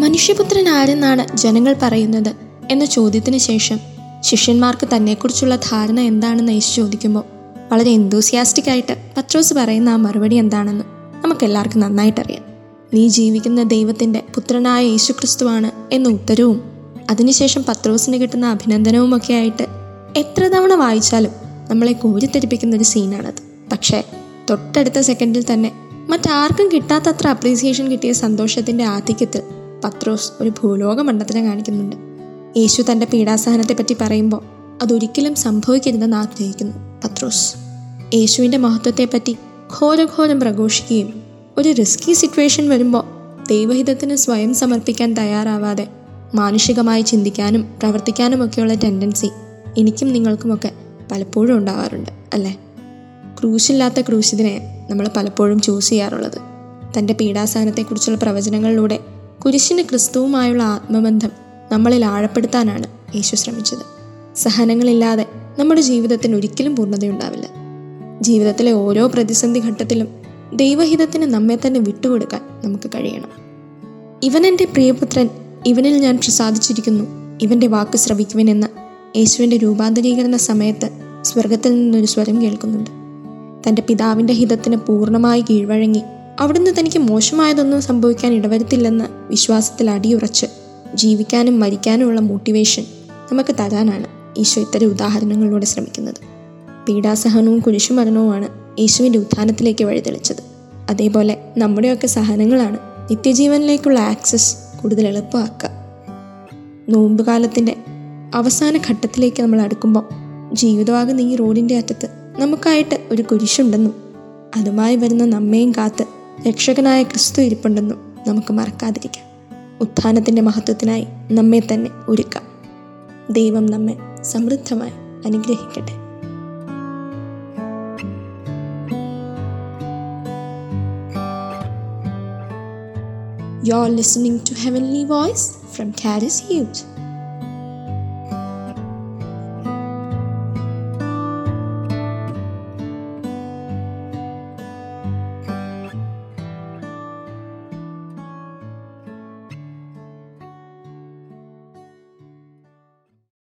മനുഷ്യപുത്രൻ ആരെന്നാണ് ജനങ്ങൾ പറയുന്നത് എന്ന ചോദ്യത്തിന് ശേഷം ശിഷ്യന്മാർക്ക് തന്നെക്കുറിച്ചുള്ള ധാരണ എന്താണെന്ന് യേശു ചോദിക്കുമ്പോൾ വളരെ എന്തൂസിയാസ്റ്റിക് ആയിട്ട് പത്രോസ് പറയുന്ന ആ മറുപടി എന്താണെന്ന് നമുക്കെല്ലാവർക്കും നന്നായിട്ടറിയാം. നീ ജീവിക്കുന്ന ദൈവത്തിന്റെ പുത്രനായ യേശു ക്രിസ്തുവാണ് എന്ന ഉത്തരവും അതിനുശേഷം പത്രോസിന് കിട്ടുന്ന അഭിനന്ദനവും ഒക്കെ ആയിട്ട് എത്ര തവണ വായിച്ചാലും നമ്മളെ കോരിത്തെരിപ്പിക്കുന്ന ഒരു സീനാണത്. പക്ഷേ തൊട്ടടുത്ത സെക്കൻഡിൽ തന്നെ മറ്റാർക്കും കിട്ടാത്തത്ര അപ്രീസിയേഷൻ കിട്ടിയ സന്തോഷത്തിന്റെ ആധിക്യത്തിൽ പത്രോസ് ഒരു ഭൂലോക മണ്ഡലത്തിനെ കാണിക്കുന്നുണ്ട്. യേശു തന്റെ പീഡാസഹനത്തെ പറ്റി പറയുമ്പോൾ അതൊരിക്കലും സംഭവിക്കരുതെന്ന് ആഗ്രഹിക്കുന്നു പത്രോസ്. യേശുവിന്റെ മഹത്വത്തെപ്പറ്റി ഘോരഘോരം പ്രഘോഷിക്കുകയും ഒരു റിസ്കി സിറ്റുവേഷൻ വരുമ്പോൾ ദൈവഹിതത്തിന് സ്വയം സമർപ്പിക്കാൻ തയ്യാറാവാതെ മാനുഷികമായി ചിന്തിക്കാനും പ്രവർത്തിക്കാനുമൊക്കെയുള്ള ടെൻഡൻസി എനിക്കും നിങ്ങൾക്കുമൊക്കെ പലപ്പോഴും ഉണ്ടാവാറുണ്ട് അല്ലേ? ക്രൂശില്ലാത്ത ക്രൂശിതിനെ നമ്മൾ പലപ്പോഴും ചൂസ് ചെയ്യാറുള്ളത്. തന്റെ പീഡാസഹനത്തെക്കുറിച്ചുള്ള പ്രവചനങ്ങളിലൂടെ കുരിശിന് ക്രിസ്തുവുമായുള്ള ആത്മബന്ധം നമ്മളിൽ ആഴപ്പെടുത്താനാണ് യേശു ശ്രമിച്ചത്. സഹനങ്ങളില്ലാതെ നമ്മുടെ ജീവിതത്തിന് ഒരിക്കലും പൂർണതയുണ്ടാവില്ല. ജീവിതത്തിലെ ഓരോ പ്രതിസന്ധി ഘട്ടത്തിലും ദൈവഹിതത്തിന് നമ്മെ തന്നെ വിട്ടുകൊടുക്കാൻ നമുക്ക് കഴിയണം. ഇവൻ എന്റെ പ്രിയപുത്രൻ ഇവനിൽ ഞാൻ പ്രസാദിച്ചിരിക്കുന്നു. ഇവന്റെ വാക്ക് ശ്രവിക്കുവിനെന്ന് യേശുവിന്റെ രൂപാന്തരീകരണ സമയത്ത് സ്വർഗത്തിൽ നിന്നൊരു സ്വരം കേൾക്കുന്നുണ്ട്. തന്റെ പിതാവിന്റെ ഹിതത്തിന് പൂർണമായി കീഴ്വഴങ്ങി അവിടുന്ന് തനിക്ക് മോശമായതൊന്നും സംഭവിക്കാൻ ഇടവരുത്തില്ലെന്ന് വിശ്വാസത്തിൽ അടിയുറച്ച് ജീവിക്കാനും മരിക്കാനുമുള്ള മോട്ടിവേഷൻ നമുക്ക് തരാനാണ് ഈശോ ഇത്തരം ഉദാഹരണങ്ങളിലൂടെ ശ്രമിക്കുന്നത്. പീഡാസഹനവും കുരിശുമരണവുമാണ് യേശുവിന്റെ ഉത്ഥാനത്തിലേക്ക് വഴിതെളിച്ചത്. അതേപോലെ നമ്മുടെയൊക്കെ സഹനങ്ങളാണ് നിത്യജീവനിലേക്കുള്ള ആക്സസ് കൂടുതൽ എളുപ്പമാക്കുക. നോമ്പുകാലത്തിന്റെ അവസാന ഘട്ടത്തിലേക്ക് നമ്മൾ അടുക്കുമ്പോൾ ജീവിതമാകുന്ന ഈ റോഡിന്റെ അറ്റത്ത് നമുക്കായിട്ട് ഒരു കുരിശുണ്ടെന്നും അതുമായി വരുന്ന നമ്മയും കാത്ത് രക്ഷകനായ ക്രിസ്തു ഇരിപ്പുണ്ടെന്നും നമുക്ക് മറക്കാതിരിക്കാം. ഉത്ഥാനത്തിന്റെ മഹത്വത്തിനായി നമ്മെ തന്നെ ഒരുക്കാം. ദൈവം നമ്മെ സമൃദ്ധമായി അനുഗ്രഹിക്കട്ടെ. You're listening to heavenly Voice from Caris Hughes.